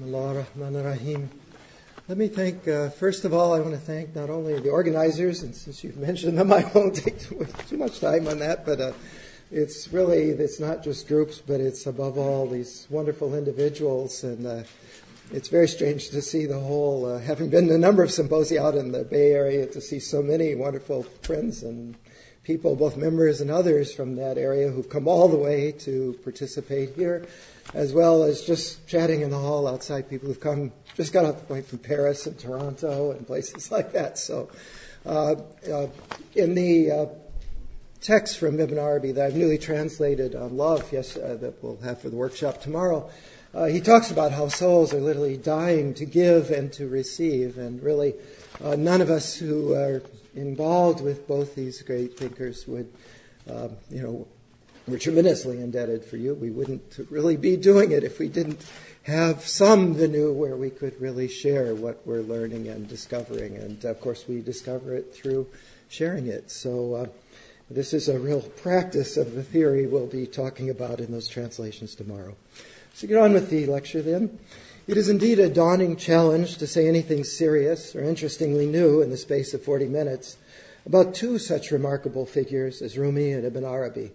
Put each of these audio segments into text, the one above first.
Bismillah ar-Rahman ar-Rahim. Let me thank, uh, first of all, I want to thank not only the organizers, and since you've mentioned them, I won't take too, too much time on that, but uh, it's really, it's not just groups, but it's above all these wonderful individuals, and uh, it's very strange to see the whole, uh, having been to a number of symposia out in the Bay Area, to see so many wonderful friends and people, both members and others from that area who've come all the way to participate here as well as just chatting in the hall outside, people who've come, just got off the plane from Paris and Toronto and places like that. So, uh, uh, in the uh, text from Ibn Arabi that I've newly translated on love, yes, uh, that we'll have for the workshop tomorrow, uh, he talks about how souls are literally dying to give and to receive, and really, uh, none of us who are involved with both these great thinkers would, um, you know, we're tremendously indebted for you. We wouldn't really be doing it if we didn't have some venue where we could really share what we're learning and discovering. And of course, we discover it through sharing it. So, uh, this is a real practice of the theory we'll be talking about in those translations tomorrow. So, get on with the lecture then. It is indeed a daunting challenge to say anything serious or interestingly new in the space of 40 minutes about two such remarkable figures as Rumi and Ibn Arabi.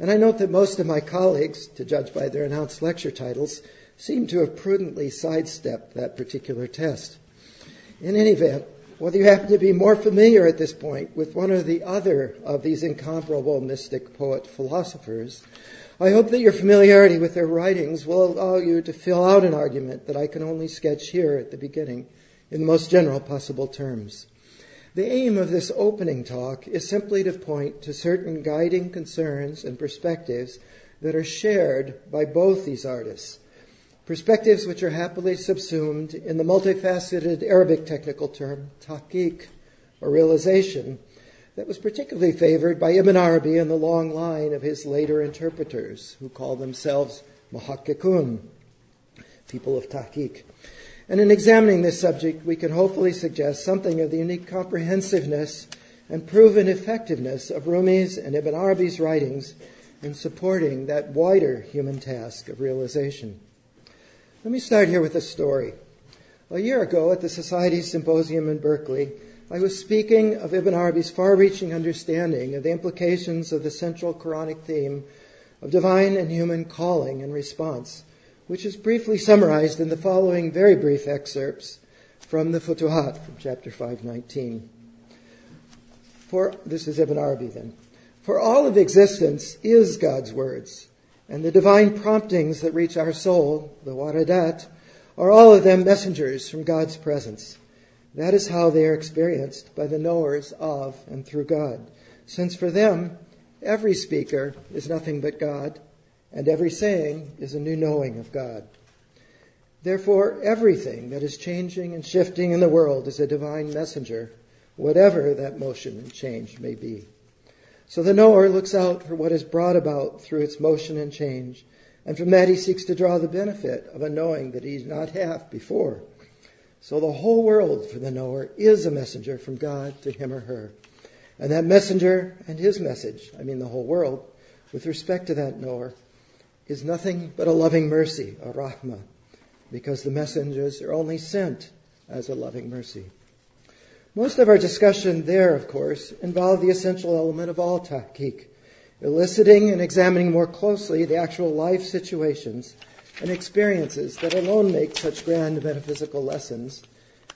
And I note that most of my colleagues, to judge by their announced lecture titles, seem to have prudently sidestepped that particular test. In any event, whether you happen to be more familiar at this point with one or the other of these incomparable mystic poet philosophers, I hope that your familiarity with their writings will allow you to fill out an argument that I can only sketch here at the beginning in the most general possible terms. The aim of this opening talk is simply to point to certain guiding concerns and perspectives that are shared by both these artists. Perspectives which are happily subsumed in the multifaceted Arabic technical term tahqiq, or realization, that was particularly favored by Ibn Arabi and the long line of his later interpreters, who call themselves muhakkikun, people of tahqiq. And in examining this subject, we can hopefully suggest something of the unique comprehensiveness and proven effectiveness of Rumi's and Ibn Arabi's writings in supporting that wider human task of realization. Let me start here with a story. A year ago at the Society Symposium in Berkeley, I was speaking of Ibn Arabi's far reaching understanding of the implications of the central Quranic theme of divine and human calling and response which is briefly summarized in the following very brief excerpts from the Futuhat from chapter 519. For this is Ibn Arabi then. For all of existence is God's words, and the divine promptings that reach our soul, the waradat, are all of them messengers from God's presence. That is how they are experienced by the knowers of and through God, since for them every speaker is nothing but God and every saying is a new knowing of God. Therefore, everything that is changing and shifting in the world is a divine messenger, whatever that motion and change may be. So the knower looks out for what is brought about through its motion and change, and from that he seeks to draw the benefit of a knowing that he did not have before. So the whole world for the knower is a messenger from God to him or her. And that messenger and his message, I mean the whole world, with respect to that knower, is nothing but a loving mercy, a rahmah, because the messengers are only sent as a loving mercy. Most of our discussion there, of course, involved the essential element of all tahqiq, eliciting and examining more closely the actual life situations and experiences that alone make such grand metaphysical lessons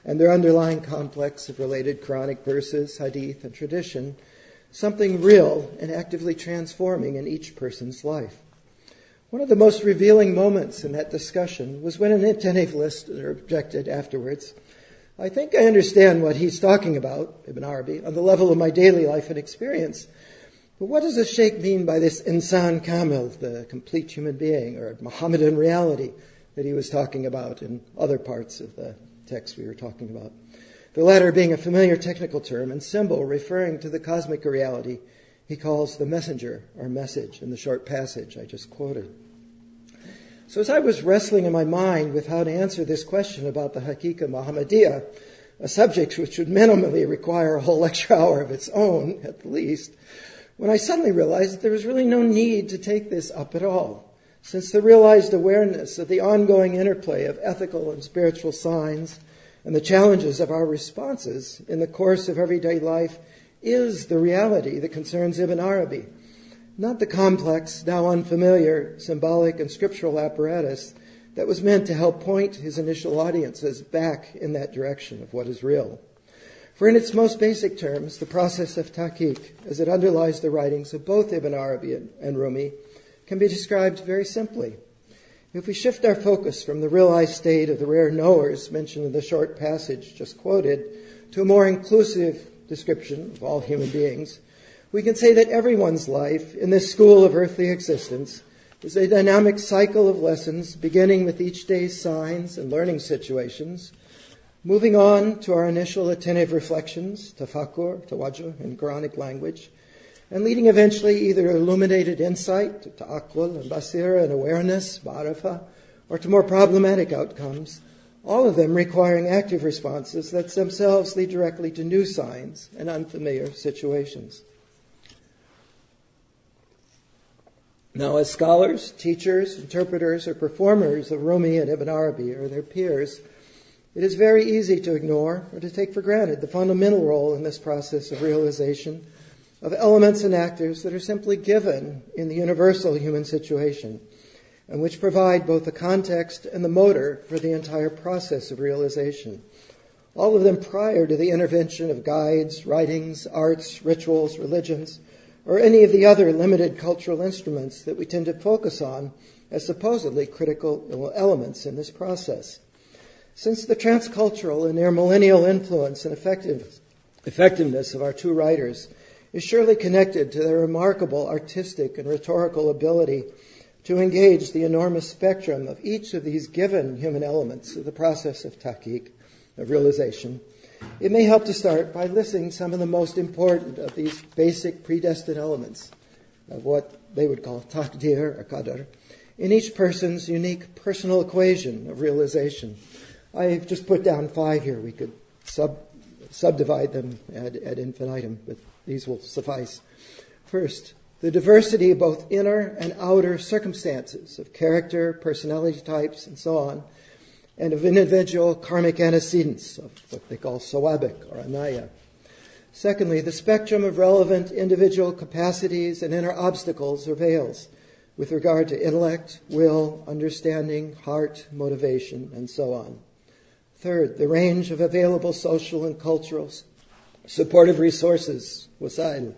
and their underlying complex of related Quranic verses, hadith, and tradition something real and actively transforming in each person's life. One of the most revealing moments in that discussion was when an attentive listener objected afterwards. I think I understand what he's talking about, Ibn Arabi, on the level of my daily life and experience. But what does the Sheikh mean by this insan kamil, the complete human being, or Mohammedan reality that he was talking about in other parts of the text we were talking about? The latter being a familiar technical term and symbol referring to the cosmic reality he calls the messenger or message in the short passage I just quoted. So as I was wrestling in my mind with how to answer this question about the Hakika Muhammadiyah, a subject which would minimally require a whole lecture hour of its own, at least, when I suddenly realized that there was really no need to take this up at all, since the realized awareness of the ongoing interplay of ethical and spiritual signs and the challenges of our responses in the course of everyday life is the reality that concerns Ibn Arabi, not the complex, now unfamiliar, symbolic and scriptural apparatus that was meant to help point his initial audiences back in that direction of what is real. For in its most basic terms, the process of tahqiq, as it underlies the writings of both Ibn Arabi and Rumi, can be described very simply. If we shift our focus from the realized state of the rare knowers mentioned in the short passage just quoted to a more inclusive description of all human beings, we can say that everyone's life in this school of earthly existence is a dynamic cycle of lessons beginning with each day's signs and learning situations, moving on to our initial attentive reflections, tafakkur, tawajjuh in Quranic language, and leading eventually either illuminated insight, to aql and basira and awareness, ma'rifa, or to more problematic outcomes, all of them requiring active responses that themselves lead directly to new signs and unfamiliar situations. Now, as scholars, teachers, interpreters, or performers of Rumi and Ibn Arabi or their peers, it is very easy to ignore or to take for granted the fundamental role in this process of realization of elements and actors that are simply given in the universal human situation and which provide both the context and the motor for the entire process of realization. All of them prior to the intervention of guides, writings, arts, rituals, religions, or any of the other limited cultural instruments that we tend to focus on as supposedly critical elements in this process. Since the transcultural and intermillennial influence and effectiveness of our two writers is surely connected to their remarkable artistic and rhetorical ability to engage the enormous spectrum of each of these given human elements of the process of tahqiq, of realization, it may help to start by listing some of the most important of these basic predestined elements of what they would call taqdir or qadr in each person's unique personal equation of realization. I've just put down five here. We could sub, subdivide them ad, ad infinitum, but these will suffice. First, the diversity of both inner and outer circumstances of character, personality types, and so on and of individual karmic antecedents of what they call sawabik or anaya. Secondly, the spectrum of relevant individual capacities and inner obstacles or veils with regard to intellect, will, understanding, heart, motivation, and so on. Third, the range of available social and cultural supportive resources, wasail,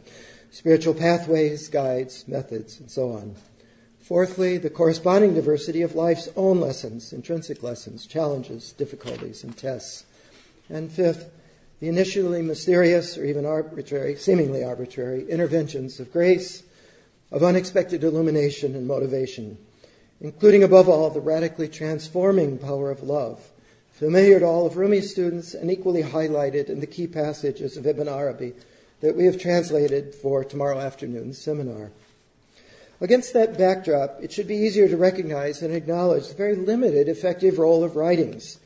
spiritual pathways, guides, methods, and so on. Fourthly, the corresponding diversity of life's own lessons, intrinsic lessons, challenges, difficulties, and tests. And fifth, the initially mysterious or even arbitrary, seemingly arbitrary, interventions of grace, of unexpected illumination and motivation, including above all the radically transforming power of love, familiar to all of Rumi's students and equally highlighted in the key passages of Ibn Arabi that we have translated for tomorrow afternoon's seminar. Against that backdrop, it should be easier to recognize and acknowledge the very limited effective role of writings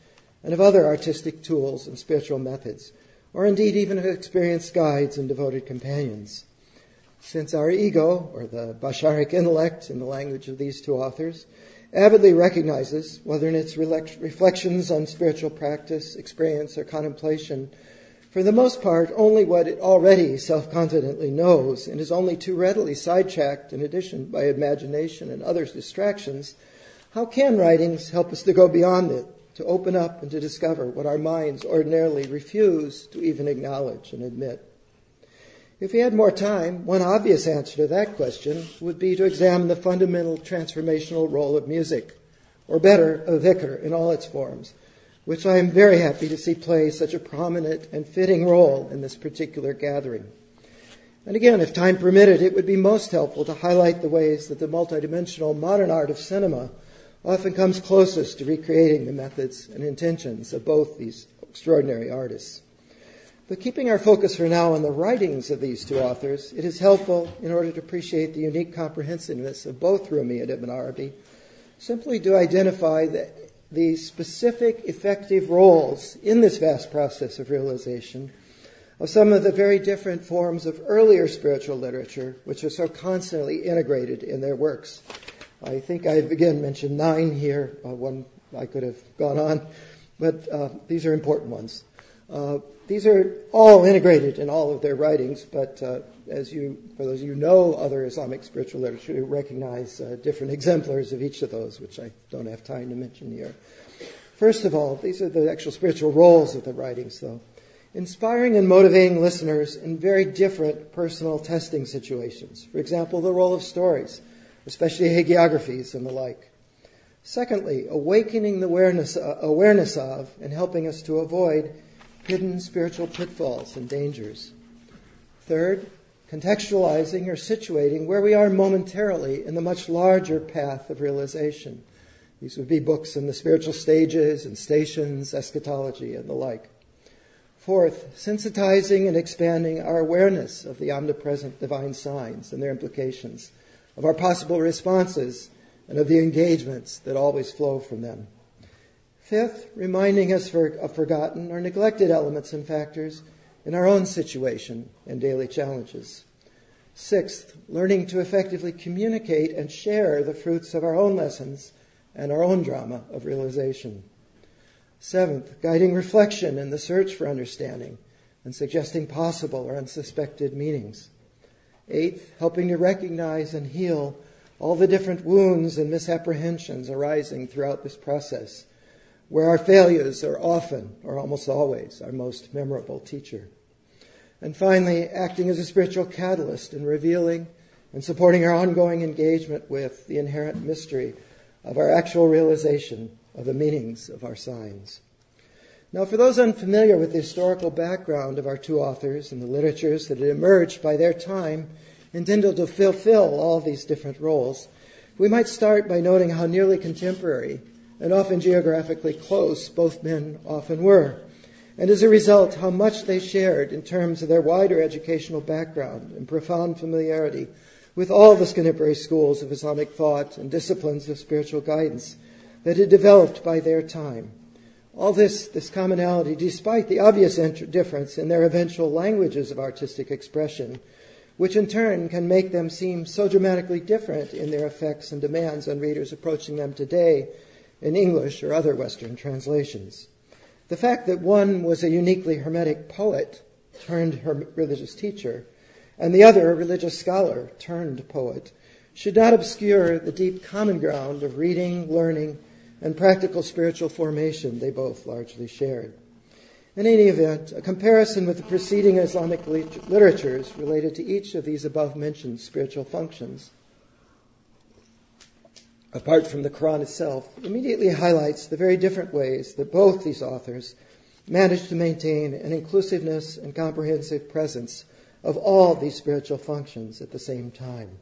and of other artistic tools and spiritual methods, or indeed even of experienced guides and devoted companions. Since our ego, or the basharic intellect in the language of these two authors, avidly recognizes, whether in its reflections on spiritual practice, experience, or contemplation, for the most part, only what it already self confidently knows and is only too readily sidetracked, in addition, by imagination and other distractions, how can writings help us to go beyond it, to open up and to discover what our minds ordinarily refuse to even acknowledge and admit? If we had more time, one obvious answer to that question would be to examine the fundamental transformational role of music, or better, of dhikr in all its forms which I am very happy to see play such a prominent and fitting role in this particular gathering. And again, if time permitted, it would be most helpful to highlight the ways that the multidimensional modern art of cinema often comes closest to recreating the methods and intentions of both these extraordinary artists. But keeping our focus for now on the writings of these two authors, it is helpful in order to appreciate the unique comprehensiveness of both Rumi and Ibn Arabi, simply to identify the the specific effective roles in this vast process of realization of some of the very different forms of earlier spiritual literature which are so constantly integrated in their works. I think I've again mentioned nine here. Uh, one I could have gone on, but uh, these are important ones. Uh, these are all integrated in all of their writings, but uh, as you, for those of you who know other Islamic spiritual literature, you recognize uh, different exemplars of each of those, which I don't have time to mention here. First of all, these are the actual spiritual roles of the writings, though. Inspiring and motivating listeners in very different personal testing situations. For example, the role of stories, especially hagiographies and the like. Secondly, awakening the awareness, uh, awareness of and helping us to avoid hidden spiritual pitfalls and dangers. Third, contextualizing or situating where we are momentarily in the much larger path of realization. These would be books in the spiritual stages and stations, eschatology, and the like. Fourth, sensitizing and expanding our awareness of the omnipresent divine signs and their implications, of our possible responses, and of the engagements that always flow from them. Fifth, reminding us of forgotten or neglected elements and factors in our own situation and daily challenges. Sixth, learning to effectively communicate and share the fruits of our own lessons and our own drama of realization. Seventh, guiding reflection in the search for understanding and suggesting possible or unsuspected meanings. Eighth, helping to recognize and heal all the different wounds and misapprehensions arising throughout this process where our failures are often, or almost always, our most memorable teacher. And finally, acting as a spiritual catalyst in revealing and supporting our ongoing engagement with the inherent mystery of our actual realization of the meanings of our signs. Now, for those unfamiliar with the historical background of our two authors and the literatures that had emerged by their time intended to fulfill all these different roles, we might start by noting how nearly contemporary and often geographically close both men often were, and as a result, how much they shared in terms of their wider educational background and profound familiarity with all the contemporary schools of Islamic thought and disciplines of spiritual guidance that had developed by their time. All this, this commonality, despite the obvious difference in their eventual languages of artistic expression, which in turn can make them seem so dramatically different in their effects and demands on readers approaching them today in English or other Western translations. The fact that one was a uniquely Hermetic poet turned religious teacher, and the other a religious scholar turned poet, should not obscure the deep common ground of reading, learning, and practical spiritual formation they both largely shared. In any event, a comparison with the preceding Islamic literatures related to each of these above mentioned spiritual functions apart from the Quran itself, immediately highlights the very different ways that both these authors managed to maintain an inclusiveness and comprehensive presence of all these spiritual functions at the same time.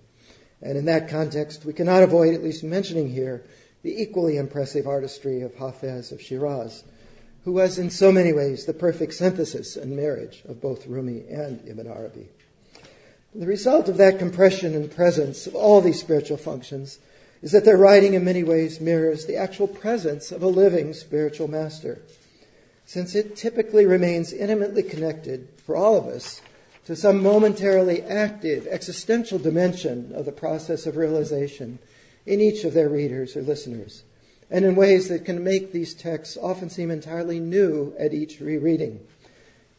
And in that context, we cannot avoid at least mentioning here the equally impressive artistry of Hafez of Shiraz, who was in so many ways the perfect synthesis and marriage of both Rumi and Ibn Arabi. The result of that compression and presence of all these spiritual functions is that their writing in many ways mirrors the actual presence of a living spiritual master, since it typically remains intimately connected for all of us to some momentarily active existential dimension of the process of realization in each of their readers or listeners, and in ways that can make these texts often seem entirely new at each rereading,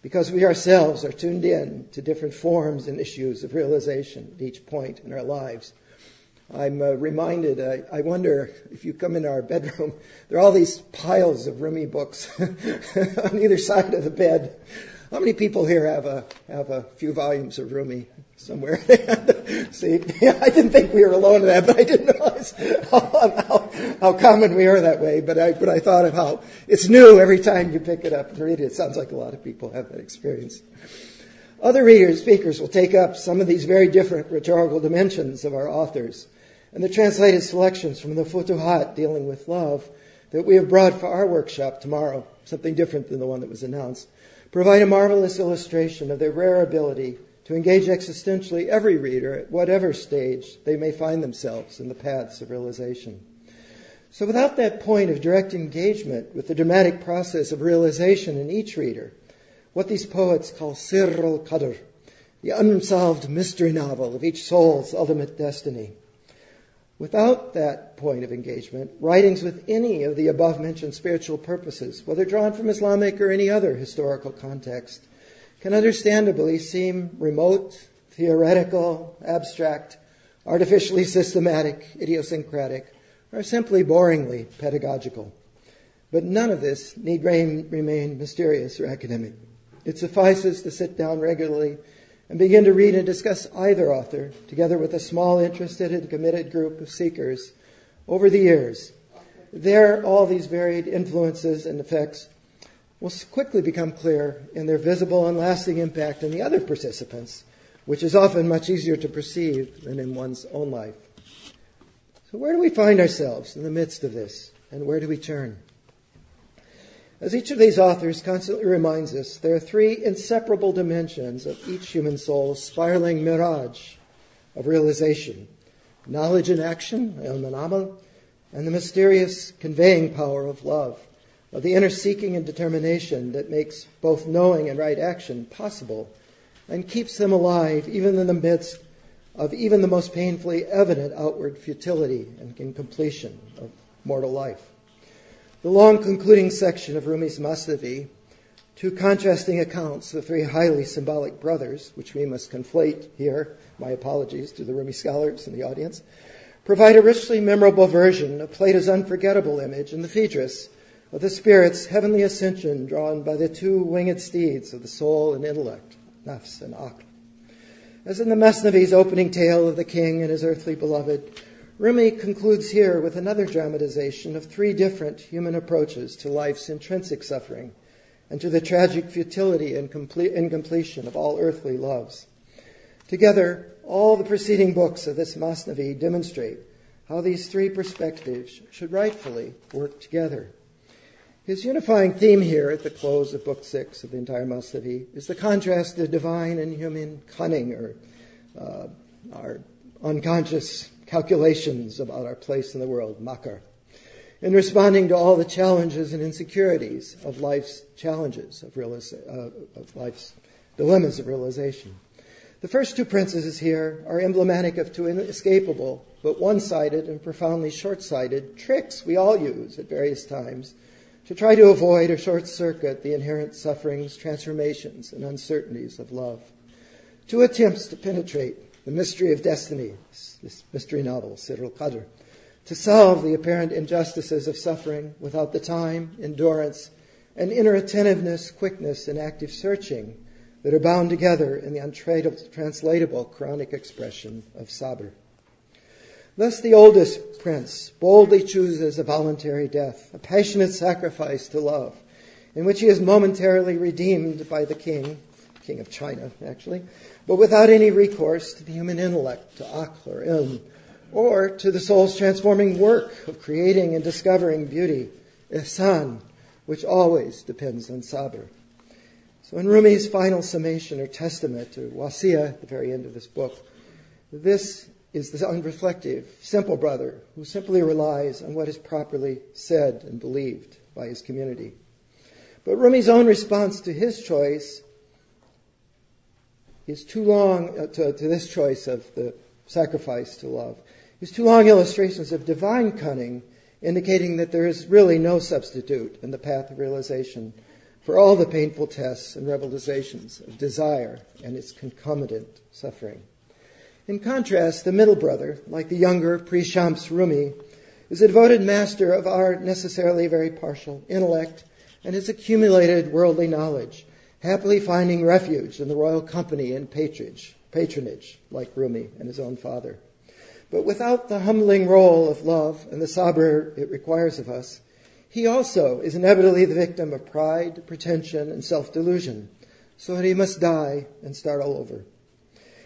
because we ourselves are tuned in to different forms and issues of realization at each point in our lives. I'm uh, reminded, uh, I wonder if you come into our bedroom, there are all these piles of Rumi books on either side of the bed. How many people here have a, have a few volumes of Rumi somewhere? See, yeah, I didn't think we were alone in that, but I didn't realize how, how, how, common we are that way. But I, but I thought of how it's new every time you pick it up and read it. It sounds like a lot of people have that experience. Other readers, speakers will take up some of these very different rhetorical dimensions of our authors and the translated selections from the Futuhat dealing with love that we have brought for our workshop tomorrow, something different than the one that was announced, provide a marvelous illustration of their rare ability to engage existentially every reader at whatever stage they may find themselves in the paths of realization. So, without that point of direct engagement with the dramatic process of realization in each reader, what these poets call Sir al Qadr, the unsolved mystery novel of each soul's ultimate destiny, Without that point of engagement, writings with any of the above mentioned spiritual purposes, whether drawn from Islamic or any other historical context, can understandably seem remote, theoretical, abstract, artificially systematic, idiosyncratic, or simply boringly pedagogical. But none of this need remain mysterious or academic. It suffices to sit down regularly and begin to read and discuss either author, together with a small, interested, and committed group of seekers over the years. There, all these varied influences and effects will quickly become clear in their visible and lasting impact on the other participants, which is often much easier to perceive than in one's own life. So, where do we find ourselves in the midst of this, and where do we turn? As each of these authors constantly reminds us, there are three inseparable dimensions of each human soul's spiraling mirage of realization knowledge and action, and the mysterious conveying power of love, of the inner seeking and determination that makes both knowing and right action possible and keeps them alive even in the midst of even the most painfully evident outward futility and incompletion of mortal life. The long concluding section of Rumi's Masnavi, two contrasting accounts of three highly symbolic brothers, which we must conflate here, my apologies to the Rumi scholars in the audience, provide a richly memorable version of Plato's unforgettable image in the Phaedrus of the spirit's heavenly ascension drawn by the two winged steeds of the soul and intellect, nafs and aql. As in the Masnavi's opening tale of the king and his earthly beloved, Rumi concludes here with another dramatization of three different human approaches to life's intrinsic suffering and to the tragic futility and incompletion of all earthly loves. Together, all the preceding books of this Masnavi demonstrate how these three perspectives should rightfully work together. His unifying theme here at the close of Book Six of the entire Masnavi is the contrast of divine and human cunning or uh, our unconscious calculations about our place in the world, makar, in responding to all the challenges and insecurities of life's challenges, of, realiza- uh, of life's dilemmas of realization. The first two princesses here are emblematic of two inescapable, but one sided and profoundly short sighted tricks we all use at various times to try to avoid or short circuit the inherent sufferings, transformations, and uncertainties of love. Two attempts to penetrate the Mystery of Destiny, this mystery novel, Sir al-Qadr, to solve the apparent injustices of suffering without the time, endurance, and inner attentiveness, quickness, and active searching that are bound together in the untranslatable Quranic expression of sabr. Thus, the oldest prince boldly chooses a voluntary death, a passionate sacrifice to love, in which he is momentarily redeemed by the king, king of China, actually, but without any recourse to the human intellect, to aql or ilm, or to the soul's transforming work of creating and discovering beauty, ihsan, which always depends on sabr. So in Rumi's final summation or testament, or wasiya at the very end of this book, this is the unreflective, simple brother who simply relies on what is properly said and believed by his community. But Rumi's own response to his choice is too long uh, to, to this choice of the sacrifice to love. Is two long illustrations of divine cunning, indicating that there is really no substitute in the path of realization for all the painful tests and realizations of desire and its concomitant suffering. In contrast, the middle brother, like the younger pre-Shams Rumi, is a devoted master of our necessarily very partial intellect and his accumulated worldly knowledge, happily finding refuge in the royal company and patronage, patronage like Rumi and his own father. But without the humbling role of love and the sabr it requires of us, he also is inevitably the victim of pride, pretension, and self-delusion, so that he must die and start all over.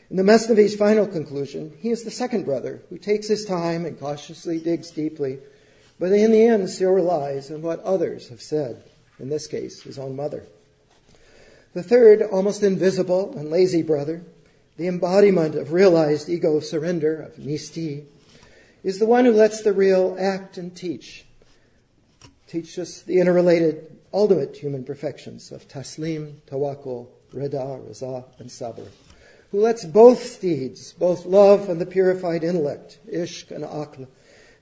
In the Masnavi's final conclusion, he is the second brother who takes his time and cautiously digs deeply, but in the end still relies on what others have said, in this case, his own mother. The third, almost invisible and lazy brother, the embodiment of realized ego surrender, of nisti, is the one who lets the real act and teach. Teach us the interrelated ultimate human perfections of taslim, tawakkul, rida, raza, and sabr. who lets both steeds, both love and the purified intellect, ishq and aql,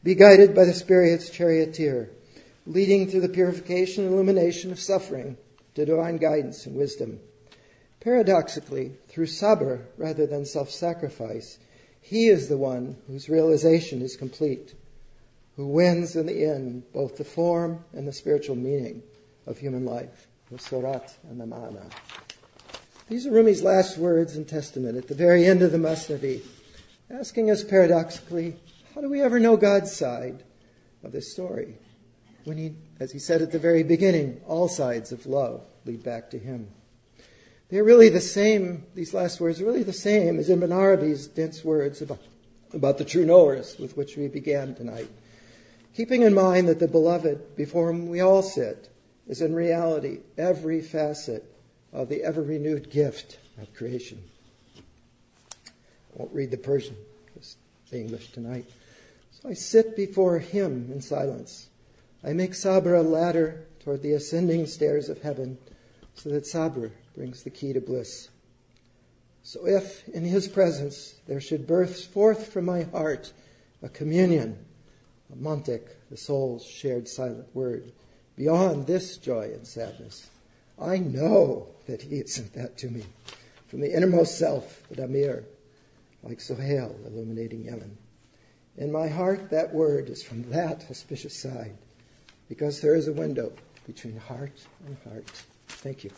be guided by the Spirit's charioteer, leading through the purification and illumination of suffering to divine guidance and wisdom. Paradoxically, through sabr rather than self sacrifice, he is the one whose realization is complete, who wins in the end both the form and the spiritual meaning of human life, the surat and the mana. These are Rumi's last words and testament at the very end of the Masnavi, asking us paradoxically, how do we ever know God's side of this story? When he, as he said at the very beginning, all sides of love lead back to him. They're really the same, these last words are really the same as Ibn Arabi's dense words about, about the true knowers with which we began tonight. Keeping in mind that the beloved before whom we all sit is in reality every facet of the ever renewed gift of creation. I won't read the Persian, just the English tonight. So I sit before him in silence. I make sabr a ladder toward the ascending stairs of heaven so that sabr brings the key to bliss. So if in his presence there should burst forth from my heart a communion, a mantik, the soul's shared silent word, beyond this joy and sadness, I know that he has sent that to me from the innermost self, the Damir, like Sohail illuminating Yemen. In my heart, that word is from that auspicious side, because there is a window between heart and heart. Thank you.